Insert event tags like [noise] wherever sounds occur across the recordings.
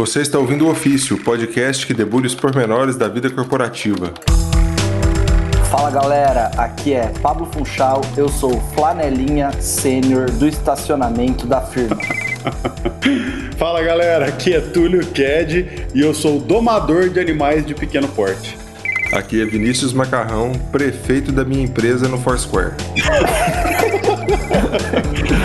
Você está ouvindo o Ofício, podcast que debulha os pormenores da vida corporativa. Fala galera, aqui é Pablo Funchal, eu sou flanelinha sênior do estacionamento da firma. [laughs] Fala galera, aqui é Túlio Ked e eu sou domador de animais de pequeno porte. Aqui é Vinícius Macarrão, prefeito da minha empresa no Foursquare. [laughs]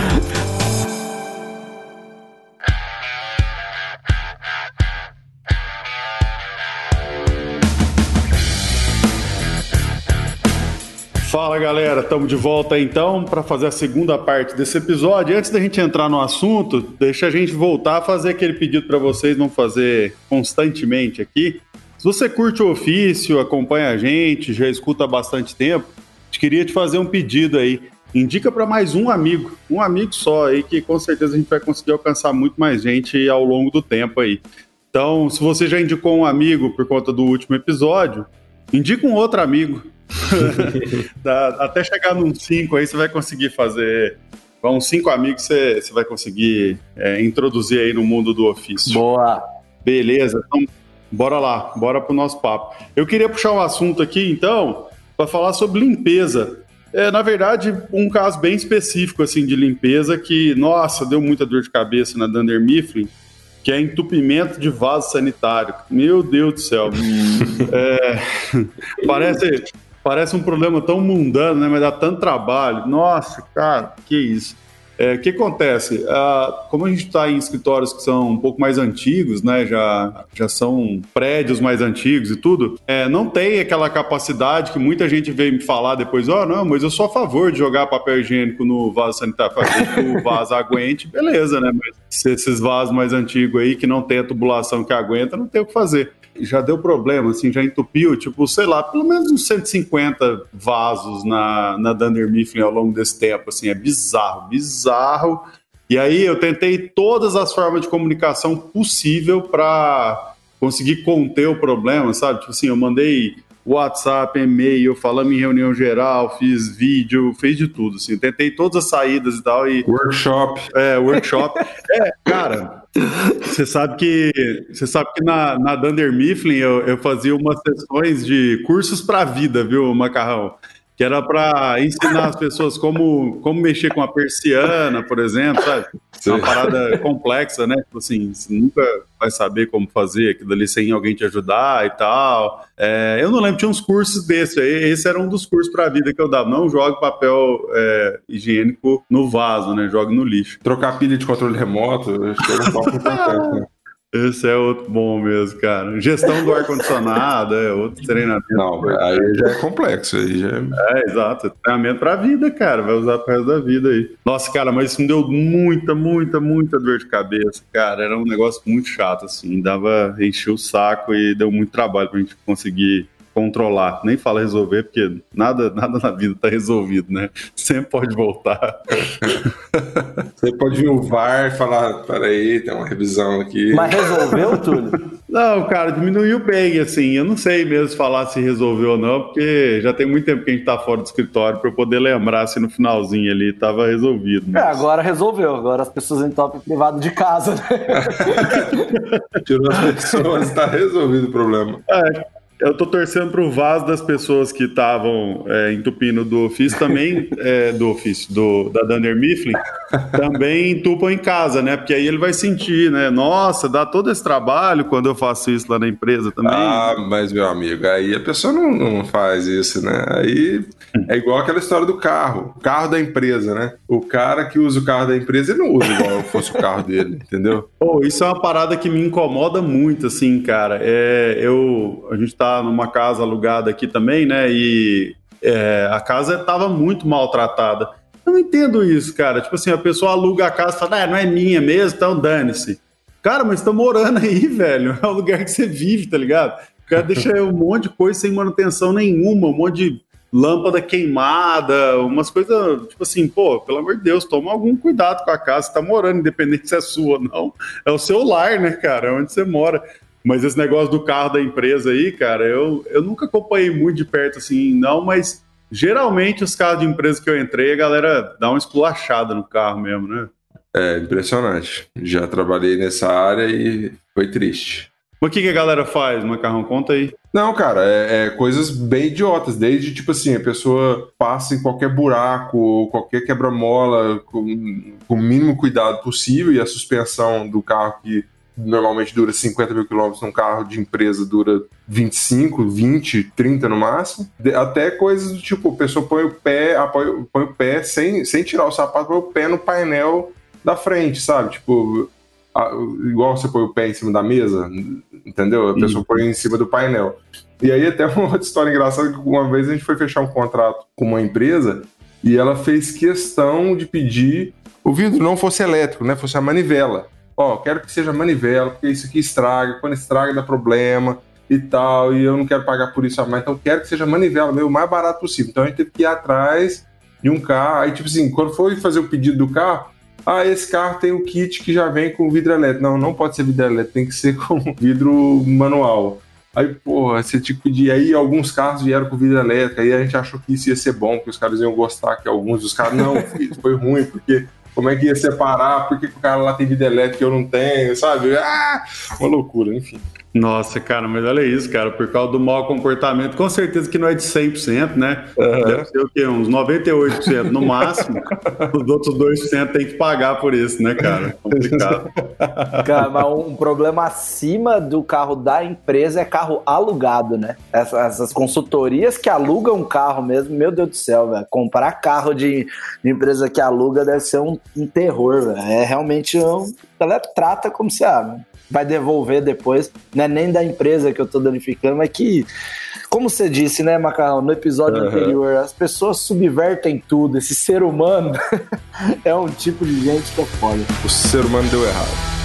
Fala galera, estamos de volta então para fazer a segunda parte desse episódio. Antes da gente entrar no assunto, deixa a gente voltar a fazer aquele pedido para vocês não fazer constantemente aqui. Se você curte o ofício, acompanha a gente, já escuta há bastante tempo, queria te fazer um pedido aí. Indica para mais um amigo, um amigo só aí, que com certeza a gente vai conseguir alcançar muito mais gente ao longo do tempo aí. Então, se você já indicou um amigo por conta do último episódio, indica um outro amigo [laughs] até chegar num 5 aí você vai conseguir fazer. Com cinco amigos você, você vai conseguir é, introduzir aí no mundo do ofício. Boa! Beleza, então bora lá, bora pro nosso papo. Eu queria puxar um assunto aqui, então, para falar sobre limpeza. É, na verdade, um caso bem específico assim de limpeza que, nossa, deu muita dor de cabeça na Dunder Mifflin, que é entupimento de vaso sanitário. Meu Deus do céu. é, [laughs] parece Parece um problema tão mundano, né? Mas dá tanto trabalho. Nossa, cara, que isso. É, o que acontece? Ah, como a gente está em escritórios que são um pouco mais antigos, né? Já, já são prédios mais antigos e tudo, é, não tem aquela capacidade que muita gente vem me falar depois, ó, oh, não, mas eu sou a favor de jogar papel higiênico no vaso sanitário, que [laughs] o vaso aguente, beleza, né? Mas se esses vasos mais antigos aí que não tem a tubulação que aguenta, não tem o que fazer já deu problema, assim, já entupiu, tipo, sei lá, pelo menos uns 150 vasos na, na Dunder Mifflin ao longo desse tempo, assim, é bizarro, bizarro. E aí eu tentei todas as formas de comunicação possível para conseguir conter o problema, sabe? Tipo assim, eu mandei WhatsApp, e-mail, falamos em reunião geral, fiz vídeo, fiz de tudo, assim, tentei todas as saídas e tal. E, workshop. É, workshop. [laughs] é, cara, você sabe que você sabe que na, na Dunder Mifflin eu, eu fazia umas sessões de cursos para a vida, viu, Macarrão? que era para ensinar as pessoas como, como mexer com a persiana, por exemplo, sabe? É uma parada [laughs] complexa, né? Tipo assim, você nunca vai saber como fazer aquilo ali sem alguém te ajudar e tal. É, eu não lembro, tinha uns cursos desses aí. Esse era um dos cursos para a vida que eu dava. Não jogue papel é, higiênico no vaso, né? Jogue no lixo. Trocar pilha de controle remoto, acho que era um papo [laughs] importante, né? Esse é outro bom mesmo, cara. Gestão do ar-condicionado, é outro treinamento. Não, aí já é complexo. Aí já é... é, exato. É treinamento pra vida, cara. Vai usar pro resto da vida aí. Nossa, cara, mas isso me deu muita, muita, muita dor de cabeça, cara. Era um negócio muito chato, assim. Dava, encheu o saco e deu muito trabalho pra gente conseguir controlar, nem fala resolver, porque nada, nada na vida está resolvido, né? Sempre pode voltar. Você pode vir o VAR e falar, peraí, tem uma revisão aqui. Mas resolveu, Túlio? Não, cara, diminuiu bem, assim, eu não sei mesmo falar se resolveu ou não, porque já tem muito tempo que a gente está fora do escritório para eu poder lembrar se no finalzinho ali estava resolvido. Mas... É, agora resolveu, agora as pessoas entram privado de casa, né? [laughs] Tirou as pessoas, está resolvido o problema. É, eu tô torcendo pro vaso das pessoas que estavam é, entupindo do ofício também, [laughs] é, do ofício, do, da Dunder Mifflin, também entupam em casa, né? Porque aí ele vai sentir, né? Nossa, dá todo esse trabalho quando eu faço isso lá na empresa também. Ah, mas meu amigo, aí a pessoa não, não faz isso, né? Aí é igual aquela história do carro, o carro da empresa, né? O cara que usa o carro da empresa, ele não usa igual fosse o carro dele, [laughs] entendeu? Pô, isso é uma parada que me incomoda muito, assim, cara. É, eu, a gente tá tá numa casa alugada aqui também, né? E é, a casa estava muito maltratada. Eu não entendo isso, cara. Tipo assim, a pessoa aluga a casa e fala, ah, não é minha mesmo, então dane-se. Cara, mas tá morando aí, [laughs] velho. É o lugar que você vive, tá ligado? O cara deixa um monte de coisa sem manutenção nenhuma, um monte de lâmpada queimada, umas coisas, tipo assim, pô, pelo amor de Deus, toma algum cuidado com a casa, você tá morando, independente se é sua ou não. É o seu lar, né, cara? É onde você mora. Mas esse negócio do carro da empresa aí, cara, eu, eu nunca acompanhei muito de perto assim, não, mas geralmente os carros de empresa que eu entrei, a galera dá uma esculachada no carro mesmo, né? É impressionante. Já trabalhei nessa área e foi triste. O que, que a galera faz, Macarrão? Conta aí. Não, cara, é, é, coisas bem idiotas. Desde, tipo assim, a pessoa passa em qualquer buraco, qualquer quebra-mola, com, com o mínimo cuidado possível, e a suspensão do carro que normalmente dura 50 mil quilômetros, num carro de empresa dura 25, 20, 30 no máximo. Até coisas do tipo, a pessoa põe o pé, apoia, põe o pé sem, sem tirar o sapato, põe o pé no painel da frente, sabe? Tipo, igual você põe o pé em cima da mesa, entendeu? A pessoa põe em cima do painel. E aí até [laughs] uma outra história engraçada que uma vez a gente foi fechar um contrato com uma empresa e ela fez questão de pedir o vidro não fosse elétrico, né? Fosse a manivela. Ó, quero que seja manivela, porque isso aqui estraga, quando estraga dá problema e tal, e eu não quero pagar por isso a mais, então quero que seja manivela, meu, o mais barato possível. Então a gente teve que ir atrás de um carro, aí tipo assim, quando foi fazer o pedido do carro, ah, esse carro tem o kit que já vem com vidro elétrico. Não, não pode ser vidro elétrico, tem que ser [laughs] com vidro manual. Aí, porra, você que pedir. Aí, alguns carros vieram com vidro elétrico. Aí a gente achou que isso ia ser bom, que os caras iam gostar, que alguns dos caras. Não, [laughs] foi ruim, porque como é que ia separar? Por que, o cara lá tem vidro elétrico e eu não tenho, sabe? Ah, uma loucura, enfim. Nossa, cara, mas olha isso, cara, por causa do mau comportamento, com certeza que não é de 100%, né? Uhum. Deve ser o quê? Uns 98% no máximo. [laughs] Os outros 2% tem que pagar por isso, né, cara? Complicado. [laughs] Cara, mas um problema acima do carro da empresa é carro alugado, né? Essas, essas consultorias que alugam carro mesmo, meu Deus do céu, velho. Comprar carro de, de, empresa que aluga deve ser um, um terror, velho. É realmente um. Ela trata como se, ah, vai devolver depois, não é nem da empresa que eu tô danificando, mas que, como você disse, né, Macarrão, no episódio uhum. anterior, as pessoas subvertem tudo. Esse ser humano [laughs] é um tipo de gente que é foda. O ser humano deu errado.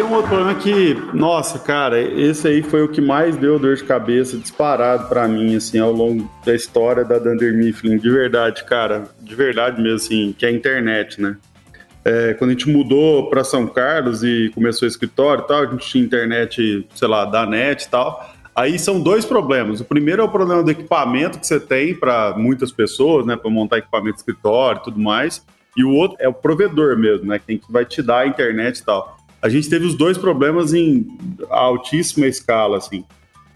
Tem um outro problema que, nossa, cara, esse aí foi o que mais deu dor de cabeça disparado para mim, assim, ao longo da história da Dunder Mifflin, de verdade, cara, de verdade mesmo, assim, que é a internet, né? É, quando a gente mudou para São Carlos e começou o escritório e tal, a gente tinha internet, sei lá, da net e tal. Aí são dois problemas. O primeiro é o problema do equipamento que você tem para muitas pessoas, né, para montar equipamento de escritório e tudo mais. E o outro é o provedor mesmo, né, quem que vai te dar a internet e tal a gente teve os dois problemas em altíssima escala, assim.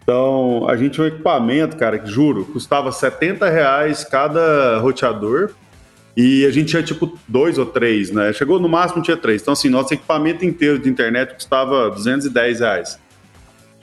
Então, a gente tinha um equipamento, cara, que juro, custava 70 reais cada roteador. E a gente tinha tipo dois ou três, né? Chegou no máximo tinha três. Então, assim, nosso equipamento inteiro de internet custava 210 reais.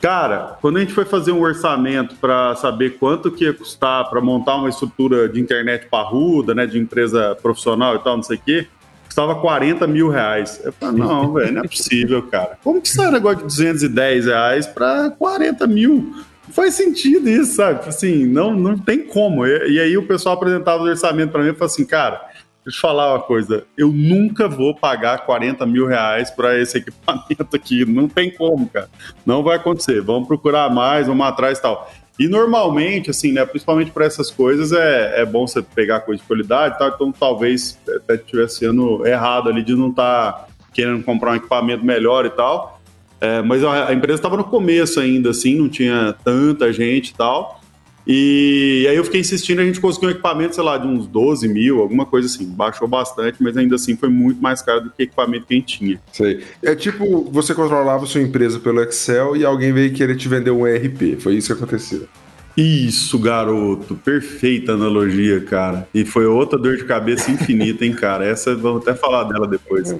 Cara, quando a gente foi fazer um orçamento para saber quanto que ia custar para montar uma estrutura de internet parruda, né, de empresa profissional e tal, não sei o quê, custava 40 mil reais. Eu falei, não, [laughs] velho, não é possível, cara. Como que sai um negócio de 210 reais para 40 mil? Não faz sentido isso, sabe? Tipo assim, não, não tem como. E, e aí o pessoal apresentava o orçamento para mim e falou assim, cara, deixa eu falar uma coisa, eu nunca vou pagar 40 mil reais para esse equipamento aqui. Não tem como, cara. Não vai acontecer. Vamos procurar mais, vamos atrás e tal. E normalmente, assim, né, principalmente para essas coisas, é, é bom você pegar coisa de qualidade e tal, então talvez até estivesse sendo errado ali de não estar tá querendo comprar um equipamento melhor e tal. É, mas a, a empresa estava no começo ainda, assim, não tinha tanta gente e tal. E aí eu fiquei insistindo, a gente conseguiu um equipamento, sei lá, de uns 12 mil, alguma coisa assim. Baixou bastante, mas ainda assim foi muito mais caro do que o equipamento que a gente tinha. Sei. É tipo, você controlava sua empresa pelo Excel e alguém veio querer te vender um ERP. Foi isso que aconteceu. Isso, garoto. Perfeita analogia, cara. E foi outra dor de cabeça infinita, hein, cara. Essa, vamos até falar dela depois.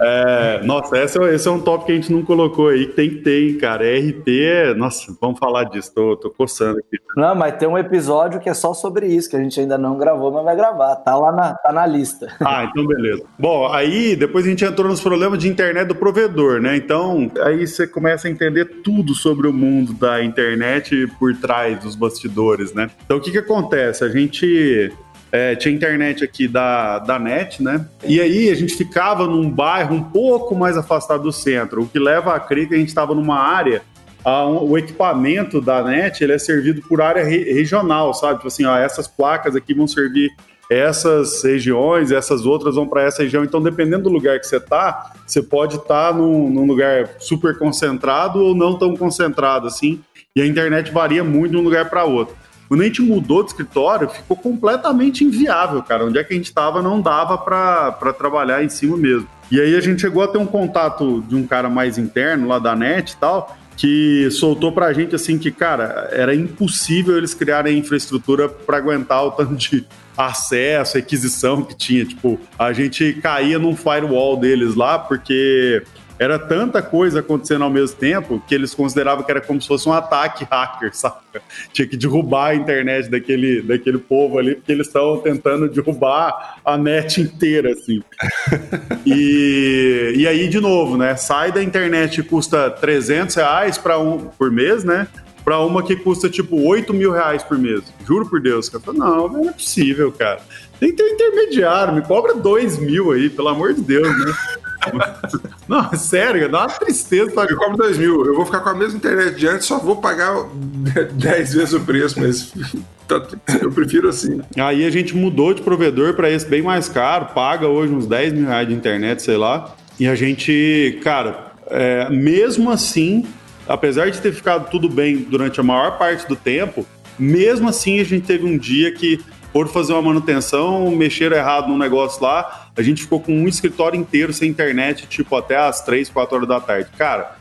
É, nossa, essa, esse é um tópico que a gente não colocou aí, que tem que ter, hein, cara. RP é. Nossa, vamos falar disso. Tô, tô coçando aqui. Não, mas tem um episódio que é só sobre isso, que a gente ainda não gravou, mas vai gravar. Tá lá na, tá na lista. Ah, então beleza. Bom, aí depois a gente entrou nos problemas de internet do provedor, né? Então, aí você começa a entender tudo sobre o mundo da internet por trás dos bastidores, né? Então o que que acontece? A gente é, tinha internet aqui da, da NET, né? E aí a gente ficava num bairro um pouco mais afastado do centro, o que leva a crer que a gente estava numa área o equipamento da NET ele é servido por área re regional, sabe? Tipo assim, ó, essas placas aqui vão servir essas regiões, essas outras vão para essa região. Então, dependendo do lugar que você está, você pode estar tá num, num, lugar super concentrado ou não tão concentrado assim. E a internet varia muito de um lugar para outro. Quando a gente mudou de escritório, ficou completamente inviável, cara. Onde é que a gente estava não dava para trabalhar em cima mesmo. E aí a gente chegou a ter um contato de um cara mais interno lá da NET e tal, que soltou pra gente assim que, cara, era impossível eles criarem infraestrutura para aguentar o tanto de acesso, aquisição que tinha. Tipo, a gente caía num firewall deles lá, porque era tanta coisa acontecendo ao mesmo tempo que eles consideravam que era como se fosse um ataque hacker, [laughs] sabe? Tinha que derrubar a internet daquele, daquele povo ali, porque eles estavam tentando derrubar a net inteira, assim. e, e aí, de novo, né? Sai da internet custa 300 reais um, por mês, né? Para uma que custa tipo 8 mil reais por mês. Juro por Deus. Cara. Não, não é possível, cara. Tem que ter um intermediário, me cobra 2 mil aí, pelo amor de Deus, né? Não, sério, dá uma tristeza. Eu cobro 2 mil, eu vou ficar com a mesma internet de antes, só vou pagar [laughs] 10 vezes o preço, mas [laughs] tá, eu prefiro assim. Aí a gente mudou de provedor para esse bem mais caro, paga hoje uns 10 mil reais de internet, sei lá. E a gente, cara, é, mesmo assim, apesar de ter ficado tudo bem durante a maior parte do tempo, mesmo assim a gente teve um dia que por fazer uma manutenção, mexeram errado num negócio lá, a gente ficou com um escritório inteiro sem internet, tipo, até às 3, 4 horas da tarde. Cara,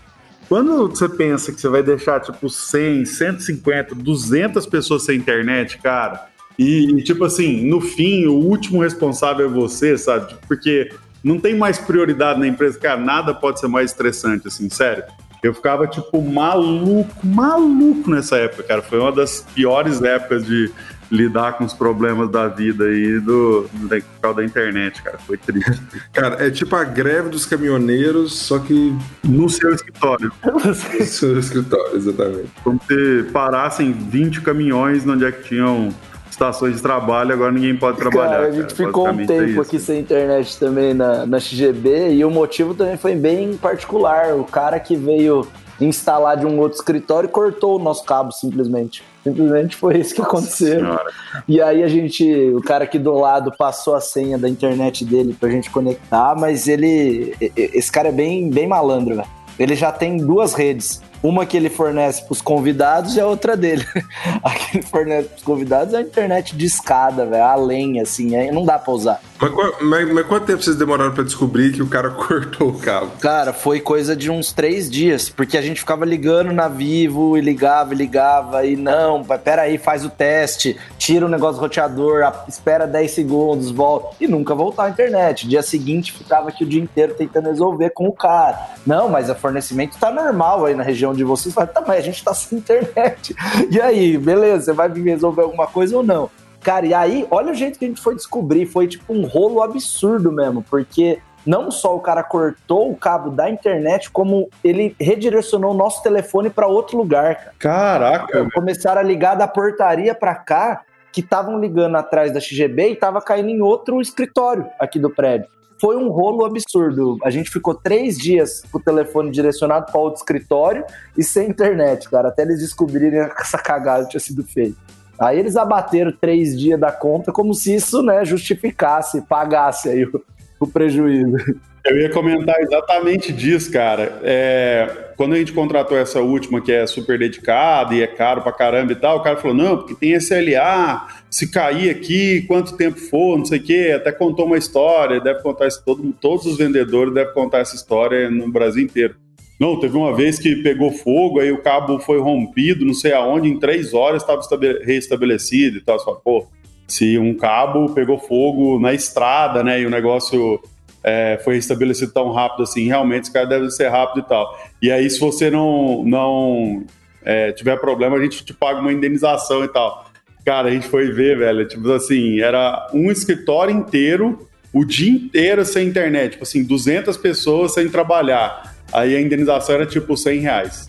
quando você pensa que você vai deixar, tipo, 100, 150, 200 pessoas sem internet, cara, e, tipo assim, no fim, o último responsável é você, sabe? Porque não tem mais prioridade na empresa, cara, nada pode ser mais estressante, assim, sério. Eu ficava, tipo, maluco, maluco nessa época, cara. Foi uma das piores épocas de, lidar com os problemas da vida aí do, do, da internet, cara. Foi triste. [laughs] Cara, é tipo a greve dos caminhoneiros, só que no seu escritório. [laughs] no seu escritório, exatamente. Como se parassem 20 caminhões onde é que tinham estações de trabalho, agora ninguém pode trabalhar. Cara, a gente cara. ficou um é tempo é aqui sem internet também na, na XGB e o motivo também foi bem particular. O cara que veio instalar de um outro escritório e cortou o nosso cabo simplesmente. Simplesmente foi isso que aconteceu. Senhora. E aí a gente, o cara aqui do lado passou a senha da internet dele pra gente conectar, mas ele, esse cara é bem, bem malandro, velho. Ele já tem duas redes. Uma que ele fornece para os convidados e a outra dele. [laughs] a que ele fornece para os convidados é a internet de escada, velho, a lenha, assim, aí não dá para usar. Mas, mas, mas, quanto tempo vocês demoraram para descobrir que o cara [laughs] cortou o cabo? Cara, foi coisa de uns três dias, porque a gente ficava ligando na Vivo e ligava e ligava e não, peraí, faz o teste, tira o negócio do roteador, espera 10 segundos, volta e nunca voltar à internet. Dia seguinte ficava aqui o dia inteiro tentando resolver com o cara. Não, mas o fornecimento tá normal aí na região de vocês. Fala, tá, mas a gente tá sem internet. [laughs] E aí, beleza, você vai vir resolver alguma coisa ou não? Cara, e aí, olha o jeito que a gente foi descobrir. Foi tipo um rolo absurdo mesmo, porque não só o cara cortou o cabo da internet, como ele redirecionou o nosso telefone para outro lugar. Cara. Caraca! Começaram a ligar da portaria para cá, que estavam ligando atrás da XGB e tava caindo em outro escritório aqui do prédio. Foi um rolo absurdo. A gente ficou três dias com o telefone direcionado para outro escritório e sem internet, cara, até eles descobrirem que [laughs] essa cagada tinha sido feita. Aí eles abateram três dias da conta como se isso, né, justificasse, pagasse aí o, o prejuízo. Eu ia comentar exatamente disso, cara. É, quando a gente contratou essa última, que é super dedicada e é caro pra caramba e tal, o cara falou: não, porque tem SLA, se cair aqui, quanto tempo for, não sei o quê. Até contou uma história, deve contar isso, todo, todos os vendedores devem contar essa história no Brasil inteiro. Não, teve uma vez que pegou fogo, aí o cabo foi rompido, não sei aonde, em três horas estava reestabelecido e tal. Você fala, pô, se um cabo pegou fogo na estrada, né, e o negócio é, foi restabelecido tão rápido assim, realmente esse cara deve ser rápido e tal. E aí, se você não, não é, tiver problema, a gente te paga uma indenização e tal. Cara, a gente foi ver, velho, tipo assim, era um escritório inteiro, o dia inteiro sem internet, tipo assim, 200 pessoas sem trabalhar. Aí a indenização era tipo 100 reais.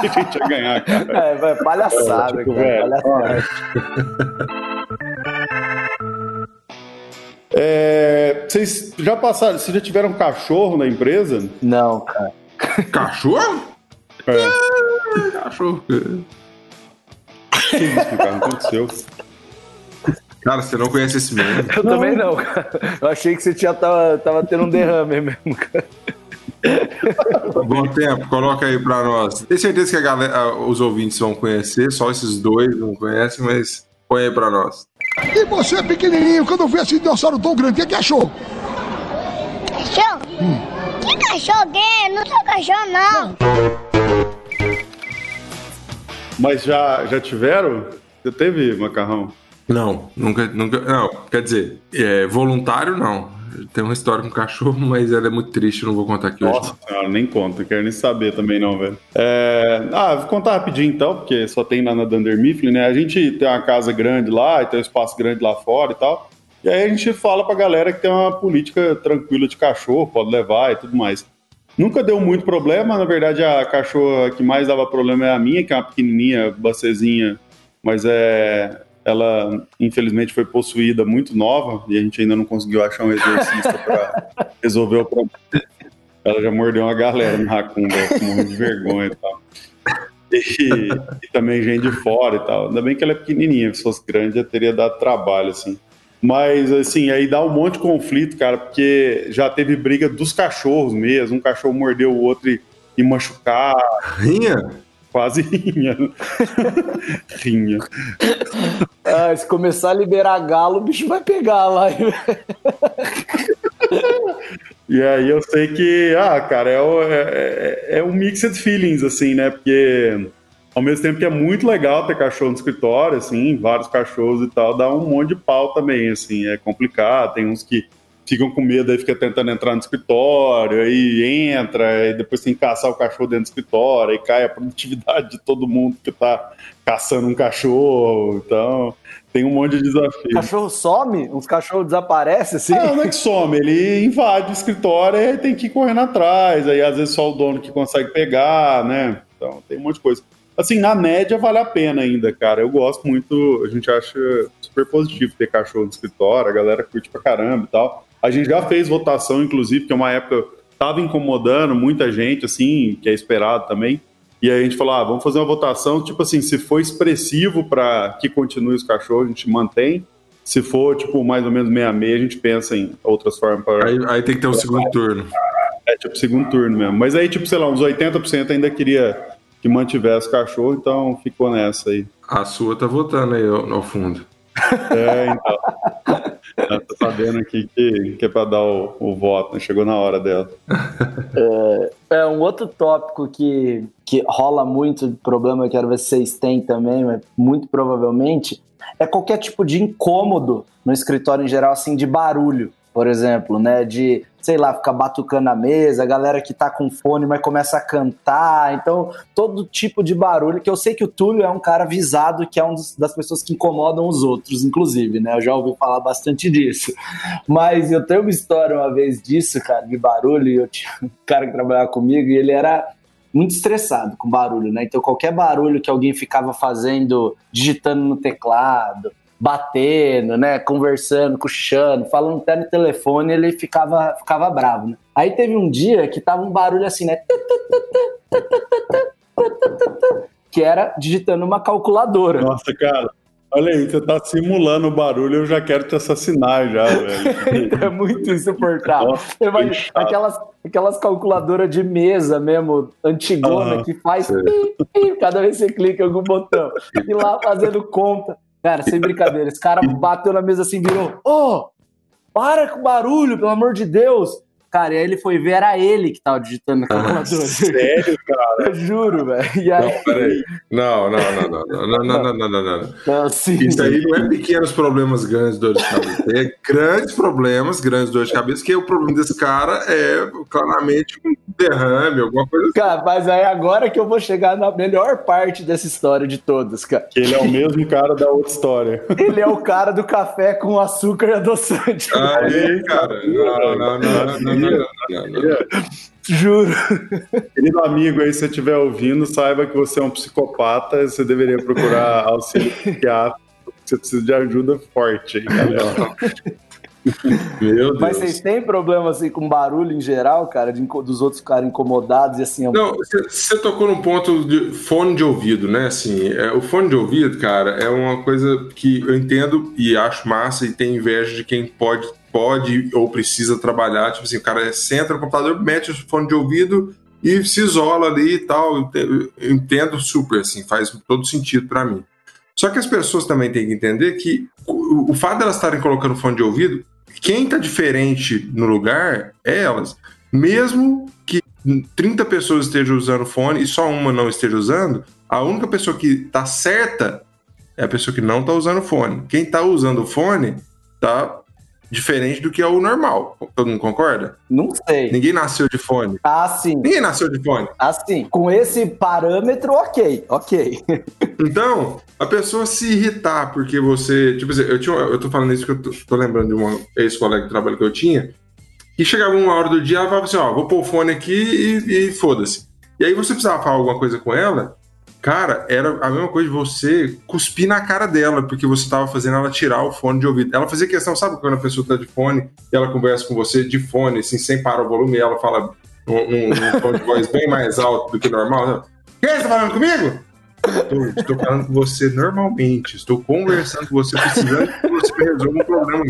que [laughs] a gente ia ganhar, cara. É, vai, palhaçada, é, tipo, cara, palhaçada. É, vocês já passaram, vocês já tiveram cachorro na empresa? Não, cara. Cachorro? É. Cachorro. Que isso, cara? Não aconteceu. Cara, você não conhece esse meme? Eu não. também não, cara. Eu achei que você tinha, tava, tava tendo um derrame mesmo, cara. Bom tempo, coloca aí pra nós. Tenho certeza que a galera, os ouvintes vão conhecer, só esses dois não conhecem, mas põe aí pra nós. E você, pequenininho, quando viu esse dinossauro tão grande, o que, achou? Cachorro? Hum. Que cachorro é? Não sou cachorro, não. Mas já, já tiveram? Já teve macarrão? Não, nunca, nunca. Não, quer dizer, é, voluntário não. Tem uma história com cachorro, mas ela é muito triste, não vou contar aqui Nossa, hoje. Nossa, nem conto, quero nem saber também não, velho. É... Ah, vou contar rapidinho então, porque só tem lá na Dunder Mifflin, né? A gente tem uma casa grande lá, e tem um espaço grande lá fora e tal. E aí a gente fala pra galera que tem uma política tranquila de cachorro, pode levar e tudo mais. Nunca deu muito problema, na verdade a cachorra que mais dava problema é a minha, que é uma pequenininha, bacezinha, mas é ela infelizmente foi possuída muito nova e a gente ainda não conseguiu achar um exorcista para [laughs] resolver o problema. Ela já mordeu uma galera no racun, com de vergonha e tal. E, e, também gente de fora e tal. Ainda bem que ela é pequenininha, se fosse grande já teria dado trabalho, assim. Mas, assim, aí dá um monte de conflito, cara, porque já teve briga dos cachorros mesmo. Um cachorro mordeu o outro e, e machucar. Rinha? Quase rinha. [laughs] rinha. Ah, se começar a liberar galo, o bicho vai pegar lá. e aí eu sei que, ah, cara, é, o, é, é, é um mixed feelings, assim, né? Porque ao mesmo tempo que é muito legal ter cachorro no escritório, assim, vários cachorros e tal, dá um monte de pau também, assim, é complicado. Tem uns que ficam com medo, aí fica tentando entrar no escritório, aí entra, aí depois tem que caçar o cachorro dentro do escritório, aí cai a produtividade de todo mundo que tá caçando um cachorro, então tem um monte de desafio. O cachorro some? Uns cachorros desaparecem assim? Não, não é que some, ele invade o escritório e tem que ir correndo atrás, aí às vezes só o dono que consegue pegar, né? Então tem um monte de coisa. Assim, na média vale a pena ainda, cara. Eu gosto muito, a gente acha super positivo ter cachorro no escritório, a galera curte pra caramba e tal. A gente já fez votação, inclusive, que é uma época estava incomodando muita gente, assim, que é esperado também. E aí a gente falou, ah, vamos fazer uma votação, tipo assim, se for expressivo para que continue os cachorros, a gente mantém. Se for, tipo, mais ou menos meia-meia, a gente pensa em outras formas para... Aí, aí, tem que ter um segundo turno. É, tipo, segundo turno mesmo. Mas aí, tipo, sei lá, uns 80% ainda queria que mantivesse cachorro, então ficou nessa aí. A sua tá votando aí ao fundo. É, então. [laughs] Já tô sabendo aqui que, que é para dar o, o, voto, né? chegou na hora dela. É, é, um outro tópico que, que rola muito, problema quero ver se vocês têm também, mas muito provavelmente, é qualquer tipo de incômodo no escritório em geral, assim, de barulho por exemplo, né? De, sei lá, ficar batucando a mesa, a galera que tá com fone, mas começa a cantar. Então, todo tipo de barulho, que eu sei que o Túlio é um cara visado, que é um das pessoas que incomodam os outros, inclusive, né? Eu já ouvi falar bastante disso. Mas eu tenho uma história uma vez disso, cara, de barulho, e eu tinha um cara que trabalhava comigo e ele era muito estressado com barulho, né? Então qualquer barulho que alguém ficava fazendo, digitando no teclado, batendo, né, conversando, cochichando, falando até no telefone, ele ficava, ficava bravo, né? Aí teve um dia que tava um barulho assim, né? Que era digitando uma calculadora. Nossa, cara. Olha aí, você tá simulando o barulho, eu já quero te assassinar já, velho. é muito insuportável. Nossa, aquelas, aquelas calculadoras de mesa mesmo, antigona, que faz cada vez que você clica em algum botão. E lá fazendo conta. Cara, sem brincadeira. Esse cara bateu na mesa assim, virou: Ô, oh, para com barulho, pelo amor de Deus. Cara, e aí ele foi ver, era ele que tava digitando na calculadora. sério, cara? Eu juro, velho. Não, peraí. Não, não, não, não, não, não, não, não, não, não. não. Isso aí não é pequenos problemas, grandes dores de cabeça. É grandes problemas, grandes dores de cabeça, que o problema desse cara é claramente um derrame, alguma coisa assim. Cara, mas aí agora que eu vou chegar na melhor parte dessa história de todas, cara. Ele é o mesmo cara da outra história. Ele é o cara do café com açúcar e adoçante. Aí, cara. Não, não, não, não. Juro. Querido amigo aí, se você estiver ouvindo, saiba que você é um psicopata, você deveria procurar auxílio psiquiátrico, você precisa de ajuda forte aí, galera. [laughs] [laughs] Meu Deus. Mas vocês têm problema assim com barulho em geral, cara, de, dos outros ficarem incomodados e assim. Não, você tocou num ponto de fone de ouvido, né? Assim, é, o fone de ouvido, cara, é uma coisa que eu entendo e acho massa e tenho inveja de quem pode, pode ou precisa trabalhar. Tipo assim, o cara senta no computador, mete o fone de ouvido e se isola ali e tal. Eu te- eu entendo super, assim, faz todo sentido pra mim. Só que as pessoas também têm que entender que o, fato delas estarem colocando fone de ouvido, quem tá diferente no lugar é elas. Mesmo que 30 pessoas estejam usando fone e só uma não esteja usando, a única pessoa que tá certa é a pessoa que não tá usando fone. Quem tá usando fone tá diferente do que é o normal. Todo mundo concorda? Não sei. Ninguém nasceu de fone. Ah, sim. Ninguém nasceu de fone. Assim, com esse parâmetro, ok, ok. [laughs] Então, a pessoa se irritar porque você. Tipo assim, eu, tinha, eu tô falando isso que eu tô, tô lembrando de uma ex-colega de trabalho que eu tinha, que chegava uma hora do dia, ela falava assim: ó, vou pôr o fone aqui e, e foda-se. E aí você precisava falar alguma coisa com ela, cara, era a mesma coisa de você cuspir na cara dela, porque você tava fazendo ela tirar o fone de ouvido. Ela fazia questão, sabe quando a pessoa tá de fone e ela conversa com você de fone, assim, sem parar o volume, e ela fala num tom de voz bem mais alto do que normal. Quem você tá falando comigo? Estou, estou falando com você normalmente. Estou conversando com você, precisando que você resolva um problema.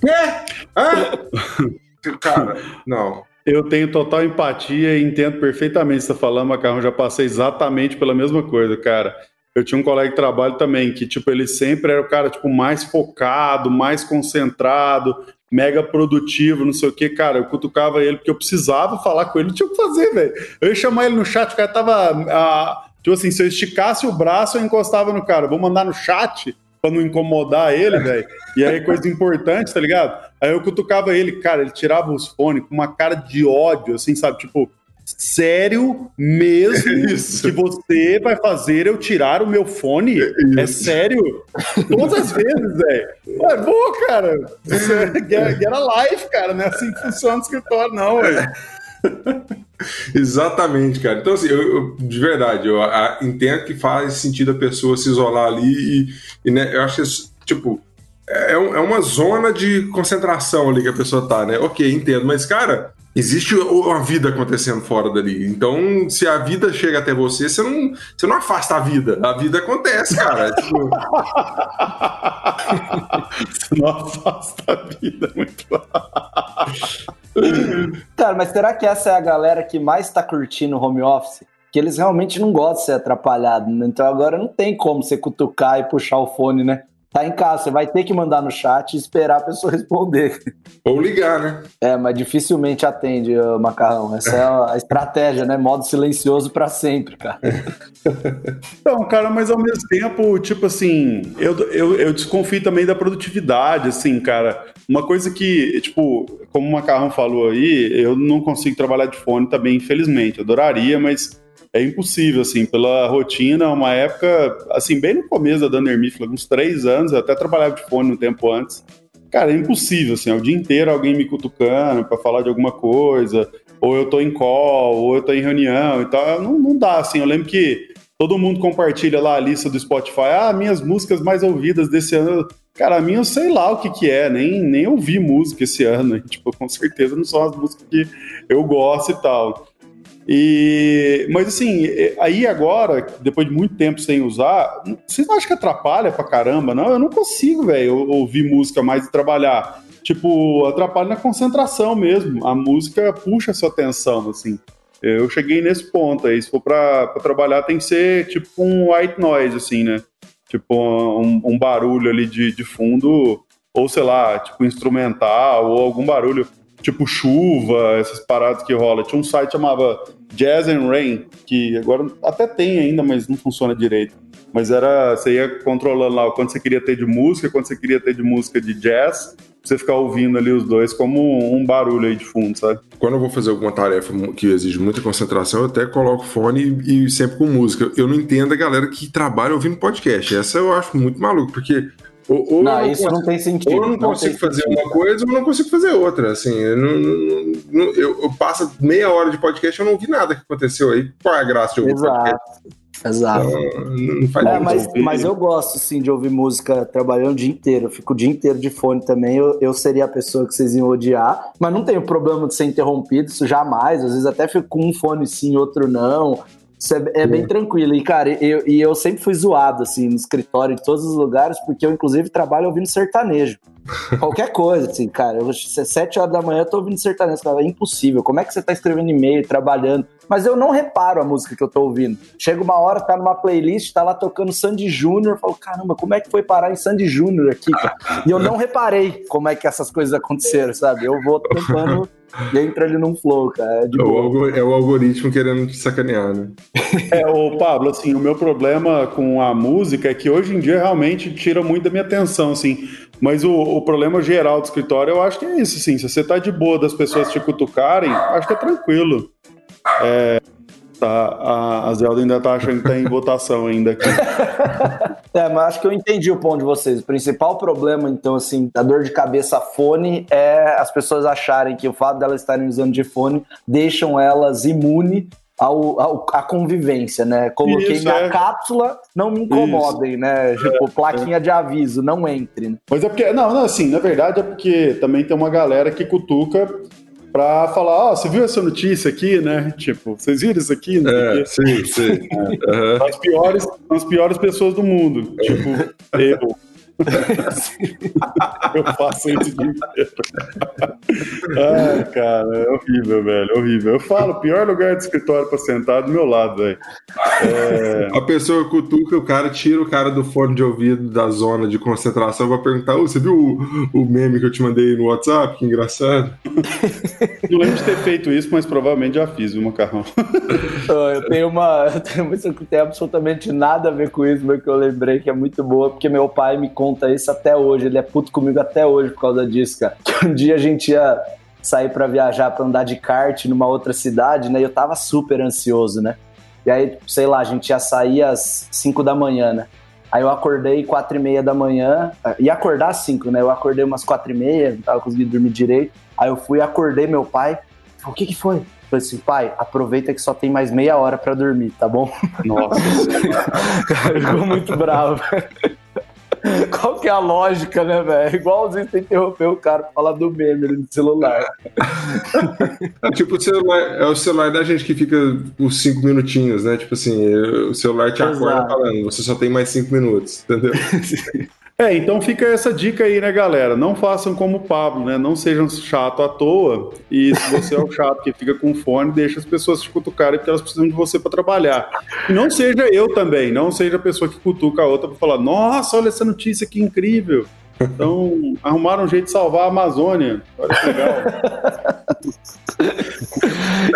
Quê? Hã? Cara, não. Eu tenho total empatia e entendo perfeitamente o que você está falando, Macarrão. Já passei exatamente pela mesma coisa, cara. Eu tinha um colega de trabalho também, que, tipo, ele sempre era o cara, tipo, mais focado, mais concentrado, mega produtivo, não sei o que, cara. Eu cutucava ele porque eu precisava falar com ele, não tinha o que fazer, velho. Eu ia chamar ele no chat, o cara tava. ah, tipo assim, se eu esticasse o braço, eu encostava no cara. Vou mandar no chat pra não incomodar ele, velho. E aí, coisa importante, tá ligado? Aí eu cutucava ele, cara, ele tirava os fones com uma cara de ódio, assim, sabe? Tipo, sério mesmo [laughs] Isso. que você vai fazer eu tirar o meu fone? É sério? Todas as vezes, velho. É boa, cara. Isso é get, get a life, cara. Não é assim que funciona o escritório, não, velho. [laughs] Exatamente, cara. Então, assim, eu, eu- de verdade, eu entendo que faz sentido a pessoa se isolar ali e, e, né, eu acho que, tipo, é, um- é uma zona de concentração ali que a pessoa tá, né? Ok, entendo, mas, cara, existe uma vida acontecendo fora dali. Então, se a vida chega até você, você não, você não afasta a vida. A vida acontece, cara. [laughs] Tipo, Não afasta a vida muito [laughs] Cara, mas será que essa é a galera que mais tá curtindo o home office? Que eles realmente não gostam de ser atrapalhado, né? Então agora não tem como você cutucar e puxar o fone, né? Tá em casa, você vai ter que mandar no chat e esperar a pessoa [laughs] responder. ou ligar, né? É, mas dificilmente atende, Macarrão. Essa é a estratégia, né? Modo silencioso pra sempre, cara. [laughs] Então, cara, mas ao mesmo tempo, tipo assim, eu, eu, eu desconfio também da produtividade, assim, cara. Uma coisa que, tipo, como o Macarrão falou aí, eu não consigo trabalhar de fone também, infelizmente. Eu adoraria, mas é impossível, assim, pela rotina. Uma época, assim, bem no começo da Mifflin, uns três anos, eu até trabalhava de fone um tempo antes. Cara, é impossível, assim, é o dia inteiro alguém me cutucando pra falar de alguma coisa, ou eu tô em call, ou eu tô em reunião e tal. Não, não dá, assim. Eu lembro que todo mundo compartilha lá a lista do Spotify. Ah, minhas músicas mais ouvidas desse ano. Cara, a minha eu sei lá o que que é, nem, nem ouvi música esse ano. [laughs] Tipo, com certeza não são as músicas que eu gosto e tal. E, mas assim, aí agora, depois de muito tempo sem usar, vocês não acham que atrapalha pra caramba? Não, eu não consigo, velho, ouvir música mais e trabalhar. Tipo, atrapalha na concentração mesmo. A música puxa a sua atenção, assim. Eu cheguei nesse ponto aí. Se for pra, pra trabalhar, tem que ser tipo um white noise, assim, né? Tipo um, um barulho ali de, de fundo, ou sei lá, tipo instrumental, ou algum barulho, tipo chuva, essas paradas que rola. Tinha um site que chamava Jazz and Rain, que agora até tem ainda, mas não funciona direito. Mas era, você ia controlando lá quando você queria ter de música, quando você queria ter de música de jazz, pra você ficar ouvindo ali os dois como um barulho aí de fundo, sabe? Quando eu vou fazer alguma tarefa que exige muita concentração, eu até coloco fone e sempre com música. Eu não entendo a galera que trabalha ouvindo podcast. Essa eu acho muito maluco, porque Ou, ou Não, eu isso consigo, não tem sentido. Ou eu não, não consigo fazer sentido. uma coisa ou não consigo fazer outra. Assim, eu, não, não- não- eu, eu passo meia hora de podcast e eu não vi nada que aconteceu aí. Qual é a graça de ouvir podcast? Exato. Exato. Então, não faz É, mas, mas eu gosto, sim, de ouvir música trabalhando o dia inteiro. Eu fico o dia inteiro de fone também. Eu, eu seria a pessoa que vocês iam odiar. Mas não tenho problema de ser interrompido, isso jamais. Às vezes até fico com um fone sim, outro não. Isso é, é bem tranquilo. E, cara, eu, e eu sempre fui zoado, assim, no escritório, em todos os lugares, porque eu, inclusive, trabalho ouvindo sertanejo. [laughs] Qualquer coisa, assim, cara. Eu, é sete horas da manhã, eu tô ouvindo sertanejo. Cara, é impossível. Como é que você tá escrevendo e-mail, trabalhando? Mas eu não reparo a música que eu tô ouvindo. Chega uma hora, tá numa playlist, tá lá tocando Sandy Júnior. Eu falo, caramba, como é que foi parar em Sandy Júnior aqui, cara? E eu não reparei como é que essas coisas aconteceram, sabe? Eu vou tentando e entra ali num flow, cara. É de É o, é o algoritmo querendo te sacanear, né? [laughs] É, ô Pablo, assim, o meu problema com a música é que hoje em dia realmente tira muito da minha atenção, assim. Mas o, o problema geral do escritório, eu acho que é isso, assim. Se você tá de boa das pessoas te cutucarem, acho que é tranquilo. É, tá, a, Zelda ainda tá achando que tá em [laughs] votação ainda aqui. [laughs] É, mas acho que eu entendi o ponto de vocês. O principal problema, então, assim, da dor de cabeça fone é as pessoas acharem que o fato delas estarem usando de fone deixam elas imune ao, ao- à convivência, né? Coloquei Isso, minha é. cápsula, não me incomodem, né? Tipo, plaquinha de aviso, não entre. Né? Mas é porque, não, não, assim, na verdade é porque também tem uma galera que cutuca pra falar, ó, você viu essa notícia aqui, né? Tipo, vocês viram isso aqui? É, sim, sim. Aham. São as piores, as piores pessoas do mundo. Tipo, [laughs] eu. [laughs] eu faço isso o dia inteiro. Ai, cara, é horrível, velho, horrível. Eu falo, pior lugar de escritório pra sentar é do meu lado, velho. A pessoa cutuca o cara, tira o cara do fone de ouvido da zona de concentração pra perguntar: "Ô, você viu o, o meme que eu te mandei no WhatsApp? Que engraçado. Não lembro de ter feito isso, mas provavelmente já fiz, viu, Macarrão? Eu tenho uma. Eu tenho uma que tem absolutamente nada a ver com isso, mas que eu lembrei que é muito boa, porque meu pai me conta isso até hoje. Ele é puto comigo até hoje por causa disso, cara. Que [laughs] um dia a gente ia sair pra viajar, pra andar de kart numa outra cidade, né? E eu tava super ansioso, né? E aí, sei lá, a gente ia sair às 5 da manhã, né? Aí eu acordei quatro e meia da manhã, ia acordar às 5, né? Eu acordei umas quatro e meia, não tava conseguindo dormir direito. Aí eu fui, acordei meu pai. Falei, o que que foi? Eu Falei assim, pai, aproveita que só tem mais meia hora pra dormir, tá bom? Nossa. [laughs] Ficou muito bravo. [laughs] Qual que é a lógica, né, velho? Igualzinho você interrompeu o cara pra falar do meme no celular. [laughs] É tipo o celular, é o celular da gente que fica os cinco minutinhos, né? Tipo assim, o celular te acorda Exato. falando, você só tem mais cinco minutos, entendeu? [laughs] É, então fica essa dica aí, né, galera? Não façam como o Pablo, né? Não sejam chato à toa. E se você é o chato que fica com fone, deixa as pessoas te cutucarem porque elas precisam de você para trabalhar. E não seja eu também, não seja a pessoa que cutuca a outra para falar: nossa, olha essa notícia que incrível. Então, arrumaram um jeito de salvar a Amazônia. Olha que legal. [laughs]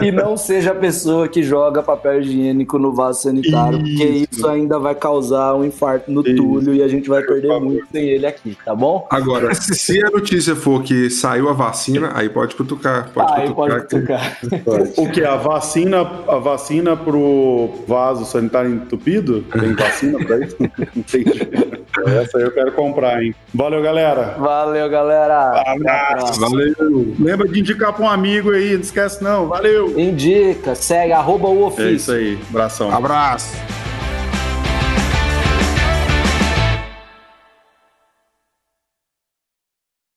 E não seja a pessoa que joga papel higiênico no vaso sanitário, porque Isso. isso ainda vai causar um infarto no Isso. Túlio e a gente vai perder muito sem ele aqui, tá bom? Agora, se a notícia for que saiu a vacina, aí pode cutucar. Pode Aí cutucar. pode tocar. O que? A vacina, a vacina pro vaso sanitário entupido? Tem vacina pra isso? [laughs] Entendi. Essa aí eu quero comprar, hein? Valeu, galera. Valeu, galera. Até a próxima. Valeu. Lembra de indicar pra um amigo aí, não esquece não. Valeu! Indica, segue, arroba o É ofício. isso aí, abração. Abraço.